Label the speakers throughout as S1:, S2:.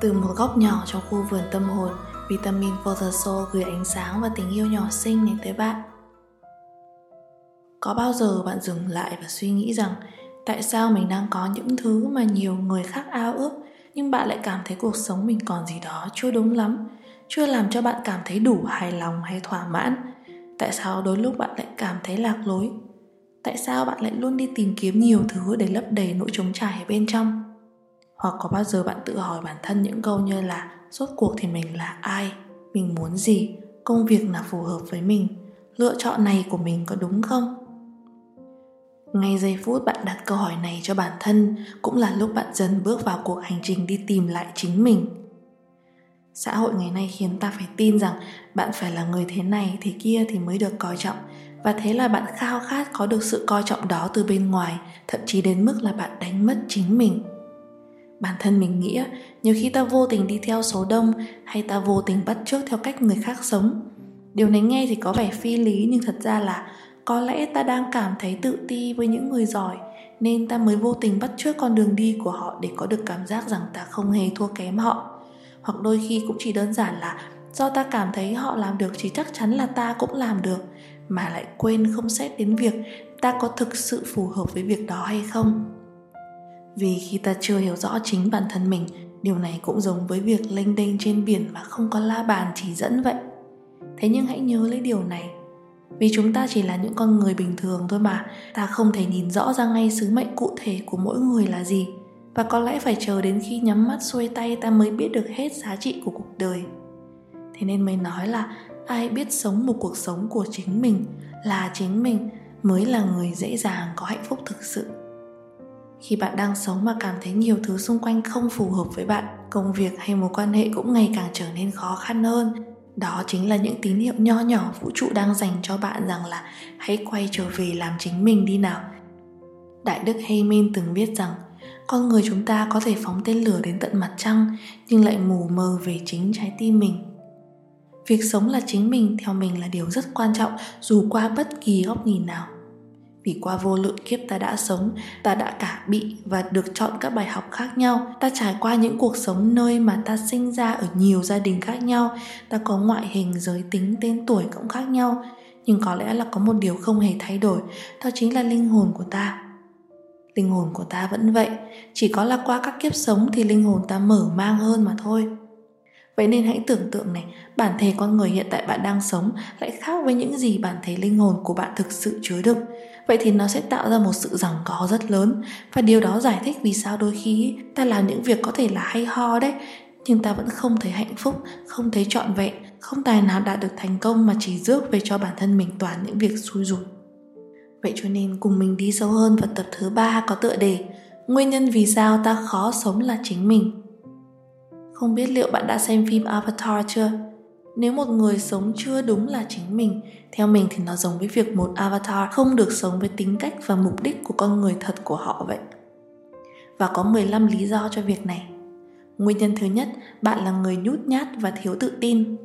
S1: Từ một góc nhỏ trong khu vườn tâm hồn, Vitamin for the Soul gửi ánh sáng và tình yêu nhỏ xinh đến tới bạn. Có bao giờ bạn dừng lại và suy nghĩ rằng tại sao mình đang có những thứ mà nhiều người khác ao ước nhưng bạn lại cảm thấy cuộc sống mình còn gì đó chưa đúng lắm, chưa làm cho bạn cảm thấy đủ hài lòng hay thỏa mãn. Tại sao đôi lúc bạn lại cảm thấy lạc lối? Tại sao bạn lại luôn đi tìm kiếm nhiều thứ để lấp đầy nỗi trống trải bên trong? Hoặc có bao giờ bạn tự hỏi bản thân những câu như là Rốt cuộc thì mình là ai? Mình muốn gì? Công việc nào phù hợp với mình? Lựa chọn này của mình có đúng không? Ngay giây phút bạn đặt câu hỏi này cho bản thân cũng là lúc bạn dần bước vào cuộc hành trình đi tìm lại chính mình. Xã hội ngày nay khiến ta phải tin rằng bạn phải là người thế này thế kia thì mới được coi trọng và thế là bạn khao khát có được sự coi trọng đó từ bên ngoài, thậm chí đến mức là bạn đánh mất chính mình bản thân mình nghĩ nhiều khi ta vô tình đi theo số đông, hay ta vô tình bắt chước theo cách người khác sống. Điều này nghe thì có vẻ phi lý, nhưng thật ra là có lẽ ta đang cảm thấy tự ti với những người giỏi, nên ta mới vô tình bắt chước con đường đi của họ để có được cảm giác rằng ta không hề thua kém họ. Hoặc đôi khi cũng chỉ đơn giản là do ta cảm thấy họ làm được thì chắc chắn là ta cũng làm được, mà lại quên không xét đến việc ta có thực sự phù hợp với việc đó hay không vì khi ta chưa hiểu rõ chính bản thân mình, điều này cũng giống với việc lênh đênh trên biển mà không có la bàn chỉ dẫn vậy. Thế nhưng hãy nhớ lấy điều này. Vì chúng ta chỉ là những con người bình thường thôi mà, ta không thể nhìn rõ ra ngay sứ mệnh cụ thể của mỗi người là gì. Và có lẽ phải chờ đến khi nhắm mắt xuôi tay ta mới biết được hết giá trị của cuộc đời. Thế nên mới nói là, ai biết sống một cuộc sống của chính mình, là chính mình mới là người dễ dàng có hạnh phúc thực sự khi bạn đang sống mà cảm thấy nhiều thứ xung quanh không phù hợp với bạn, công việc hay mối quan hệ cũng ngày càng trở nên khó khăn hơn. Đó chính là những tín hiệu nho nhỏ vũ trụ đang dành cho bạn rằng là hãy quay trở về làm chính mình đi nào. Đại đức Heymin từng viết rằng, con người chúng ta có thể phóng tên lửa đến tận mặt trăng, nhưng lại mù mờ về chính trái tim mình. Việc sống là chính mình theo mình là điều rất quan trọng, dù qua bất kỳ góc nhìn nào vì qua vô lượng kiếp ta đã sống ta đã cả bị và được chọn các bài học khác nhau. Ta trải qua những cuộc sống nơi mà ta sinh ra ở nhiều gia đình khác nhau. Ta có ngoại hình giới tính tên tuổi cũng khác nhau. Nhưng có lẽ là có một điều không hề thay đổi. Đó chính là linh hồn của ta. Linh hồn của ta vẫn vậy. Chỉ có là qua các kiếp sống thì linh hồn ta mở mang hơn mà thôi. Vậy nên hãy tưởng tượng này, bản thể con người hiện tại bạn đang sống lại khác với những gì bản thể linh hồn của bạn thực sự chứa đựng vậy thì nó sẽ tạo ra một sự rằng có rất lớn. Và điều đó giải thích vì sao đôi khi ta làm những việc có thể là hay ho đấy, nhưng ta vẫn không thấy hạnh phúc, không thấy trọn vẹn, không tài nào đạt được thành công mà chỉ rước về cho bản thân mình toàn những việc xui rủi. Vậy cho nên cùng mình đi sâu hơn vào tập thứ ba có tựa đề nguyên nhân vì sao ta khó sống là chính mình. Không biết liệu bạn đã xem phim avatar chưa? Nếu một người sống chưa đúng là chính mình, theo mình thì nó giống với việc một avatar không được sống với tính cách và mục đích của con người thật của họ vậy. Và có 15 lý do cho việc này. Nguyên nhân thứ nhất, bạn là người nhút nhát và thiếu tự tin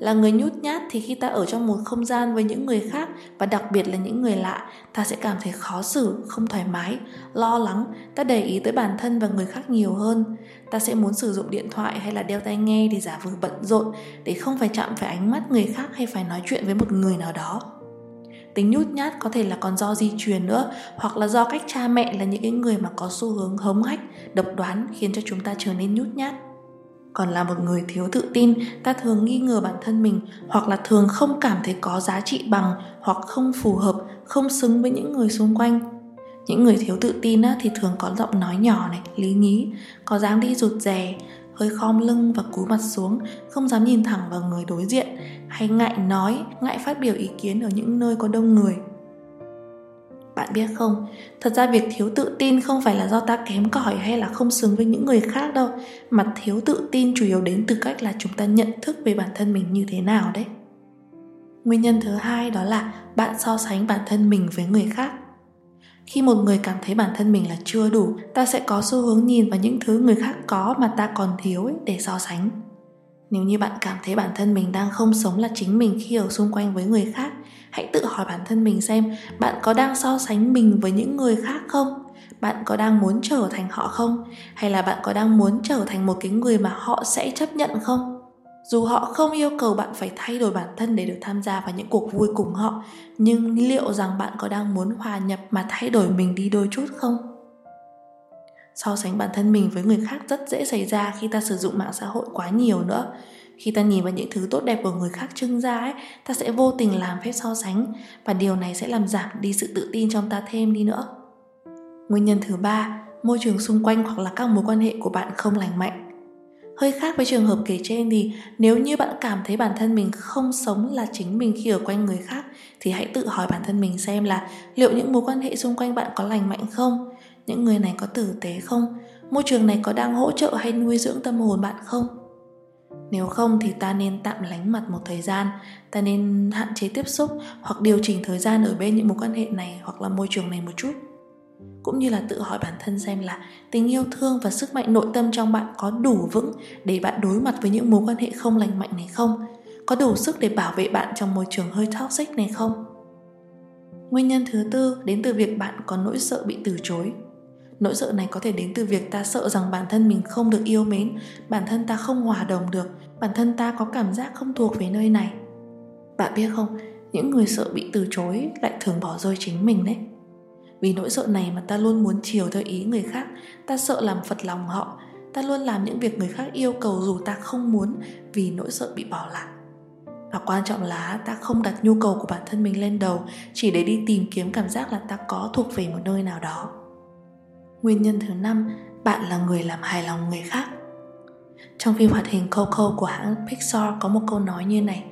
S1: là người nhút nhát thì khi ta ở trong một không gian với những người khác, và đặc biệt là những người lạ, ta sẽ cảm thấy khó xử, không thoải mái, lo lắng, ta để ý tới bản thân và người khác nhiều hơn. Ta sẽ muốn sử dụng điện thoại hay là đeo tai nghe để giả vờ bận rộn, để không phải chạm phải ánh mắt người khác hay phải nói chuyện với một người nào đó. Tính nhút nhát có thể là còn do di truyền nữa, hoặc là do cách cha mẹ là những cái người mà có xu hướng hống hách, độc đoán khiến cho chúng ta trở nên nhút nhát còn là một người thiếu tự tin ta thường nghi ngờ bản thân mình hoặc là thường không cảm thấy có giá trị bằng hoặc không phù hợp không xứng với những người xung quanh. Những người thiếu tự tin á, thì thường có giọng nói nhỏ này lý nhí có dáng đi rụt rè hơi khom lưng và cúi mặt xuống không dám nhìn thẳng vào người đối diện hay ngại nói ngại phát biểu ý kiến ở những nơi có đông người biết không? Thật ra việc thiếu tự tin không phải là do ta kém cỏi hay là không xứng với những người khác đâu, mà thiếu tự tin chủ yếu đến từ cách là chúng ta nhận thức về bản thân mình như thế nào đấy. Nguyên nhân thứ hai đó là bạn so sánh bản thân mình với người khác. Khi một người cảm thấy bản thân mình là chưa đủ, ta sẽ có xu hướng nhìn vào những thứ người khác có mà ta còn thiếu ấy để so sánh nếu như bạn cảm thấy bản thân mình đang không sống là chính mình khi ở xung quanh với người khác, hãy tự hỏi bản thân mình xem, bạn có đang so sánh mình với những người khác không? Bạn có đang muốn trở thành họ không? Hay là bạn có đang muốn trở thành một cái người mà họ sẽ chấp nhận không? Dù họ không yêu cầu bạn phải thay đổi bản thân để được tham gia vào những cuộc vui cùng họ, nhưng liệu rằng bạn có đang muốn hòa nhập mà thay đổi mình đi đôi chút không? So sánh bản thân mình với người khác rất dễ xảy ra khi ta sử dụng mạng xã hội quá nhiều nữa. Khi ta nhìn vào những thứ tốt đẹp của người khác trưng ra ấy, ta sẽ vô tình làm phép so sánh, và điều này sẽ làm giảm đi sự tự tin trong ta thêm đi nữa. Nguyên nhân thứ ba, môi trường xung quanh hoặc là các mối quan hệ của bạn không lành mạnh. Hơi khác với trường hợp kể trên thì, nếu như bạn cảm thấy bản thân mình không sống là chính mình khi ở quanh người khác, thì hãy tự hỏi bản thân mình xem là liệu những mối quan hệ xung quanh bạn có lành mạnh không? Những người này có tử tế không? Môi trường này có đang hỗ trợ hay nuôi dưỡng tâm hồn bạn không? Nếu không thì ta nên tạm lánh mặt một thời gian, ta nên hạn chế tiếp xúc hoặc điều chỉnh thời gian ở bên những mối quan hệ này hoặc là môi trường này một chút. Cũng như là tự hỏi bản thân xem là tình yêu thương và sức mạnh nội tâm trong bạn có đủ vững để bạn đối mặt với những mối quan hệ không lành mạnh này không? Có đủ sức để bảo vệ bạn trong môi trường hơi toxic này không? Nguyên nhân thứ tư đến từ việc bạn có nỗi sợ bị từ chối nỗi sợ này có thể đến từ việc ta sợ rằng bản thân mình không được yêu mến, bản thân ta không hòa đồng được, bản thân ta có cảm giác không thuộc về nơi này. Bạn biết không, những người sợ bị từ chối lại thường bỏ rơi chính mình đấy. Vì nỗi sợ này mà ta luôn muốn chiều theo ý người khác, ta sợ làm phật lòng họ, ta luôn làm những việc người khác yêu cầu dù ta không muốn vì nỗi sợ bị bỏ lại. Và quan trọng là ta không đặt nhu cầu của bản thân mình lên đầu chỉ để đi tìm kiếm cảm giác là ta có thuộc về một nơi nào đó nguyên nhân thứ năm, bạn là người làm hài lòng người khác. Trong phim hoạt hình Coco của hãng Pixar có một câu nói như này,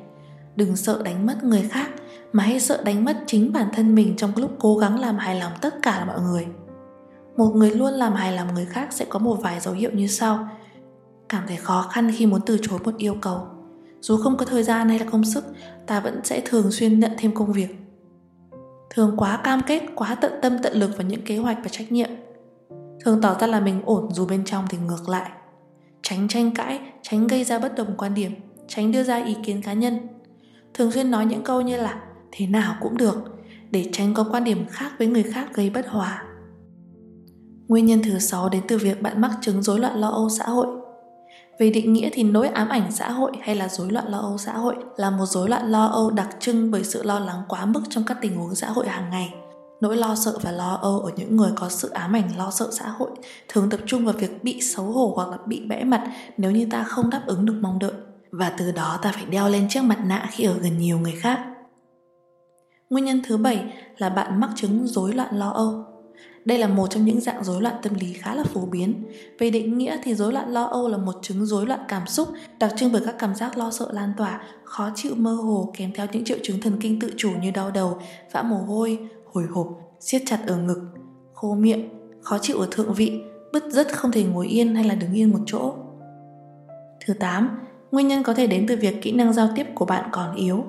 S1: Đừng sợ đánh mất người khác, mà hãy sợ đánh mất chính bản thân mình trong lúc cố gắng làm hài lòng tất cả mọi người. Một người luôn làm hài lòng người khác sẽ có một vài dấu hiệu như sau. Cảm thấy khó khăn khi muốn từ chối một yêu cầu. Dù không có thời gian hay là công sức, ta vẫn sẽ thường xuyên nhận thêm công việc. Thường quá cam kết, quá tận tâm, tận lực vào những kế hoạch và trách nhiệm thường tỏ ra là mình ổn dù bên trong thì ngược lại. Tránh tranh cãi, tránh gây ra bất đồng quan điểm, tránh đưa ra ý kiến cá nhân. Thường xuyên nói những câu như là thế nào cũng được để tránh có quan điểm khác với người khác gây bất hòa. Nguyên nhân thứ sáu đến từ việc bạn mắc chứng rối loạn lo âu xã hội. Về định nghĩa thì nỗi ám ảnh xã hội hay là rối loạn lo âu xã hội là một rối loạn lo âu đặc trưng bởi sự lo lắng quá mức trong các tình huống xã hội hàng ngày nỗi lo sợ và lo âu ở những người có sự ám ảnh lo sợ xã hội thường tập trung vào việc bị xấu hổ hoặc là bị bẽ mặt nếu như ta không đáp ứng được mong đợi và từ đó ta phải đeo lên chiếc mặt nạ khi ở gần nhiều người khác Nguyên nhân thứ bảy là bạn mắc chứng rối loạn lo âu. Đây là một trong những dạng rối loạn tâm lý khá là phổ biến. Về định nghĩa thì rối loạn lo âu là một chứng rối loạn cảm xúc đặc trưng bởi các cảm giác lo sợ lan tỏa, khó chịu mơ hồ kèm theo những triệu chứng thần kinh tự chủ như đau đầu, vã mồ hôi, hồi hộp, siết chặt ở ngực, khô miệng, khó chịu ở thượng vị, bứt rứt không thể ngồi yên hay là đứng yên một chỗ. Thứ 8, nguyên nhân có thể đến từ việc kỹ năng giao tiếp của bạn còn yếu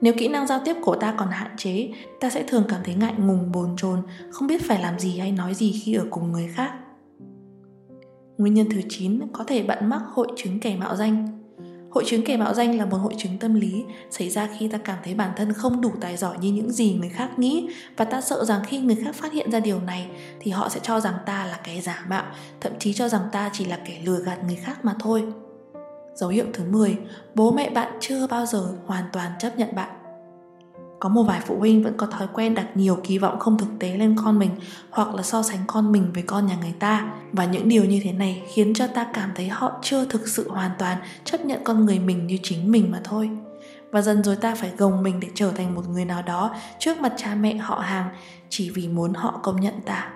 S1: nếu kỹ năng giao tiếp của ta còn hạn chế, ta sẽ thường cảm thấy ngại ngùng bồn chồn, không biết phải làm gì hay nói gì khi ở cùng người khác. Nguyên nhân thứ 9 có thể bạn mắc hội chứng kẻ mạo danh. Hội chứng kẻ mạo danh là một hội chứng tâm lý xảy ra khi ta cảm thấy bản thân không đủ tài giỏi như những gì người khác nghĩ và ta sợ rằng khi người khác phát hiện ra điều này thì họ sẽ cho rằng ta là kẻ giả mạo, thậm chí cho rằng ta chỉ là kẻ lừa gạt người khác mà thôi. Dấu hiệu thứ 10, bố mẹ bạn chưa bao giờ hoàn toàn chấp nhận bạn. Có một vài phụ huynh vẫn có thói quen đặt nhiều kỳ vọng không thực tế lên con mình hoặc là so sánh con mình với con nhà người ta và những điều như thế này khiến cho ta cảm thấy họ chưa thực sự hoàn toàn chấp nhận con người mình như chính mình mà thôi. Và dần rồi ta phải gồng mình để trở thành một người nào đó trước mặt cha mẹ họ hàng chỉ vì muốn họ công nhận ta.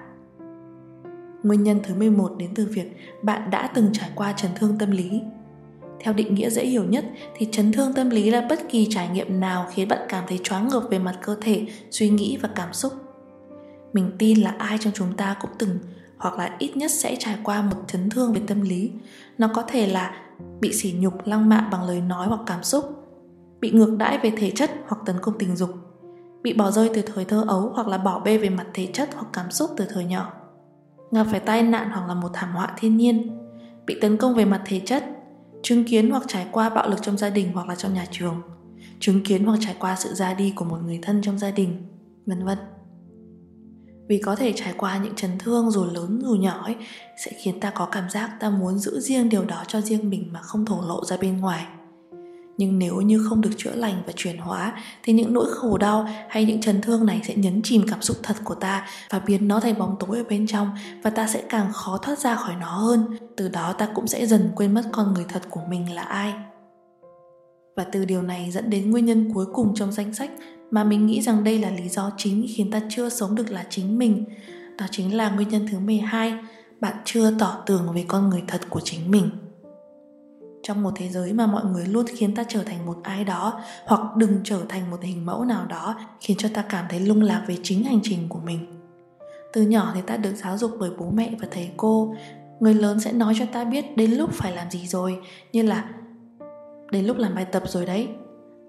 S1: Nguyên nhân thứ 11 đến từ việc bạn đã từng trải qua chấn thương tâm lý theo định nghĩa dễ hiểu nhất thì chấn thương tâm lý là bất kỳ trải nghiệm nào khiến bạn cảm thấy choáng ngợp về mặt cơ thể, suy nghĩ và cảm xúc. Mình tin là ai trong chúng ta cũng từng hoặc là ít nhất sẽ trải qua một chấn thương về tâm lý. Nó có thể là bị sỉ nhục lăng mạ bằng lời nói hoặc cảm xúc, bị ngược đãi về thể chất hoặc tấn công tình dục, bị bỏ rơi từ thời thơ ấu hoặc là bỏ bê về mặt thể chất hoặc cảm xúc từ thời nhỏ, gặp phải tai nạn hoặc là một thảm họa thiên nhiên, bị tấn công về mặt thể chất chứng kiến hoặc trải qua bạo lực trong gia đình hoặc là trong nhà trường, chứng kiến hoặc trải qua sự ra đi của một người thân trong gia đình, vân vân. Vì có thể trải qua những chấn thương dù lớn dù nhỏ ấy, sẽ khiến ta có cảm giác ta muốn giữ riêng điều đó cho riêng mình mà không thổ lộ ra bên ngoài nhưng nếu như không được chữa lành và chuyển hóa thì những nỗi khổ đau hay những chấn thương này sẽ nhấn chìm cảm xúc thật của ta và biến nó thành bóng tối ở bên trong và ta sẽ càng khó thoát ra khỏi nó hơn từ đó ta cũng sẽ dần quên mất con người thật của mình là ai và từ điều này dẫn đến nguyên nhân cuối cùng trong danh sách mà mình nghĩ rằng đây là lý do chính khiến ta chưa sống được là chính mình. Đó chính là nguyên nhân thứ 12, bạn chưa tỏ tường về con người thật của chính mình. Trong một thế giới mà mọi người luôn khiến ta trở thành một ai đó hoặc đừng trở thành một hình mẫu nào đó khiến cho ta cảm thấy lung lạc về chính hành trình của mình. Từ nhỏ thì ta được giáo dục bởi bố mẹ và thầy cô, người lớn sẽ nói cho ta biết đến lúc phải làm gì rồi, như là đến lúc làm bài tập rồi đấy,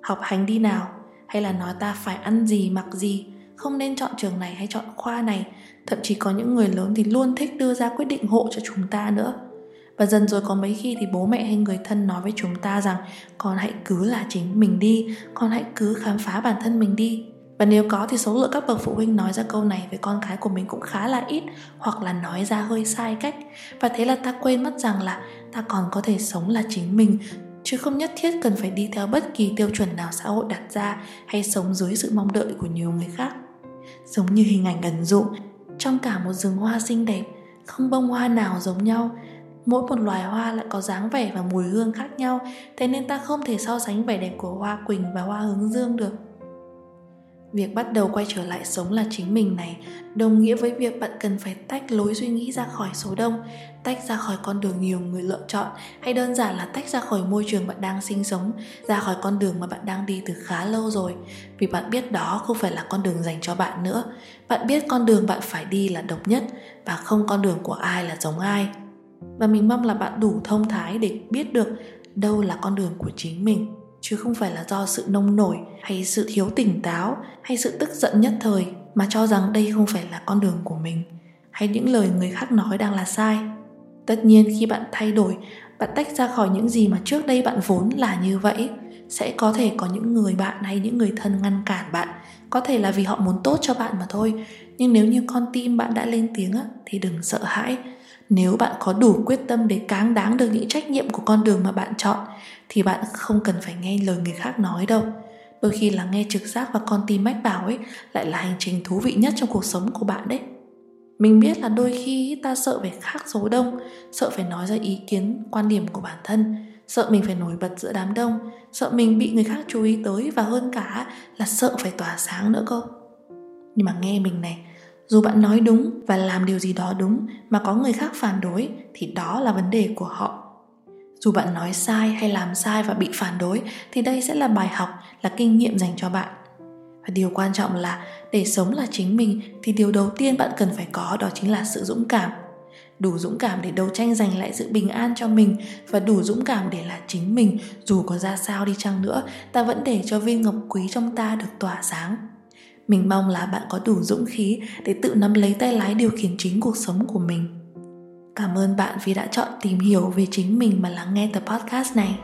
S1: học hành đi nào, hay là nói ta phải ăn gì mặc gì. Không nên chọn trường này hay chọn khoa này. Thậm chí có những người lớn thì luôn thích đưa ra quyết định hộ cho chúng ta nữa và dần rồi có mấy khi thì bố mẹ hay người thân nói với chúng ta rằng, con hãy cứ là chính mình đi, con hãy cứ khám phá bản thân mình đi. Và nếu có thì số lượng các bậc phụ huynh nói ra câu này với con cái của mình cũng khá là ít hoặc là nói ra hơi sai cách. Và thế là ta quên mất rằng là ta còn có thể sống là chính mình, chứ không nhất thiết cần phải đi theo bất kỳ tiêu chuẩn nào xã hội đặt ra hay sống dưới sự mong đợi của nhiều người khác. Giống như hình ảnh ẩn dụ, trong cả một rừng hoa xinh đẹp, không bông hoa nào giống nhau mỗi một loài hoa lại có dáng vẻ và mùi hương khác nhau, thế nên ta không thể so sánh vẻ đẹp của hoa quỳnh và hoa hướng dương được. Việc bắt đầu quay trở lại sống là chính mình này, đồng nghĩa với việc bạn cần phải tách lối suy nghĩ ra khỏi số đông, tách ra khỏi con đường nhiều người lựa chọn, hay đơn giản là tách ra khỏi môi trường bạn đang sinh sống, ra khỏi con đường mà bạn đang đi từ khá lâu rồi. Vì bạn biết đó không phải là con đường dành cho bạn nữa. Bạn biết con đường bạn phải đi là độc nhất và không con đường của ai là giống ai và mình mong là bạn đủ thông thái để biết được đâu là con đường của chính mình, chứ không phải là do sự nông nổi hay sự thiếu tỉnh táo hay sự tức giận nhất thời mà cho rằng đây không phải là con đường của mình hay những lời người khác nói đang là sai. Tất nhiên khi bạn thay đổi, bạn tách ra khỏi những gì mà trước đây bạn vốn là như vậy, sẽ có thể có những người bạn hay những người thân ngăn cản bạn. Có thể là vì họ muốn tốt cho bạn mà thôi, nhưng nếu như con tim bạn đã lên tiếng thì đừng sợ hãi nếu bạn có đủ quyết tâm để cáng đáng được những trách nhiệm của con đường mà bạn chọn, thì bạn không cần phải nghe lời người khác nói đâu. Đôi khi là nghe trực giác và con tim mách bảo ấy lại là hành trình thú vị nhất trong cuộc sống của bạn đấy. Mình biết là đôi khi ta sợ phải khác số đông, sợ phải nói ra ý kiến quan điểm của bản thân, sợ mình phải nổi bật giữa đám đông, sợ mình bị người khác chú ý tới và hơn cả là sợ phải tỏa sáng nữa cơ. Nhưng mà nghe mình này dù bạn nói đúng và làm điều gì đó đúng mà có người khác phản đối, thì đó là vấn đề của họ. Dù bạn nói sai hay làm sai và bị phản đối, thì đây sẽ là bài học, là kinh nghiệm dành cho bạn. Và điều quan trọng là, để sống là chính mình, thì điều đầu tiên bạn cần phải có đó chính là sự dũng cảm. Đủ dũng cảm để đấu tranh giành lại sự bình an cho mình và đủ dũng cảm để là chính mình, dù có ra sao đi chăng nữa, ta vẫn để cho viên ngọc quý trong ta được tỏa sáng mình mong là bạn có đủ dũng khí để tự nắm lấy tay lái điều khiển chính cuộc sống của mình Cảm ơn bạn vì đã chọn tìm hiểu về chính mình mà lắng nghe tập podcast này.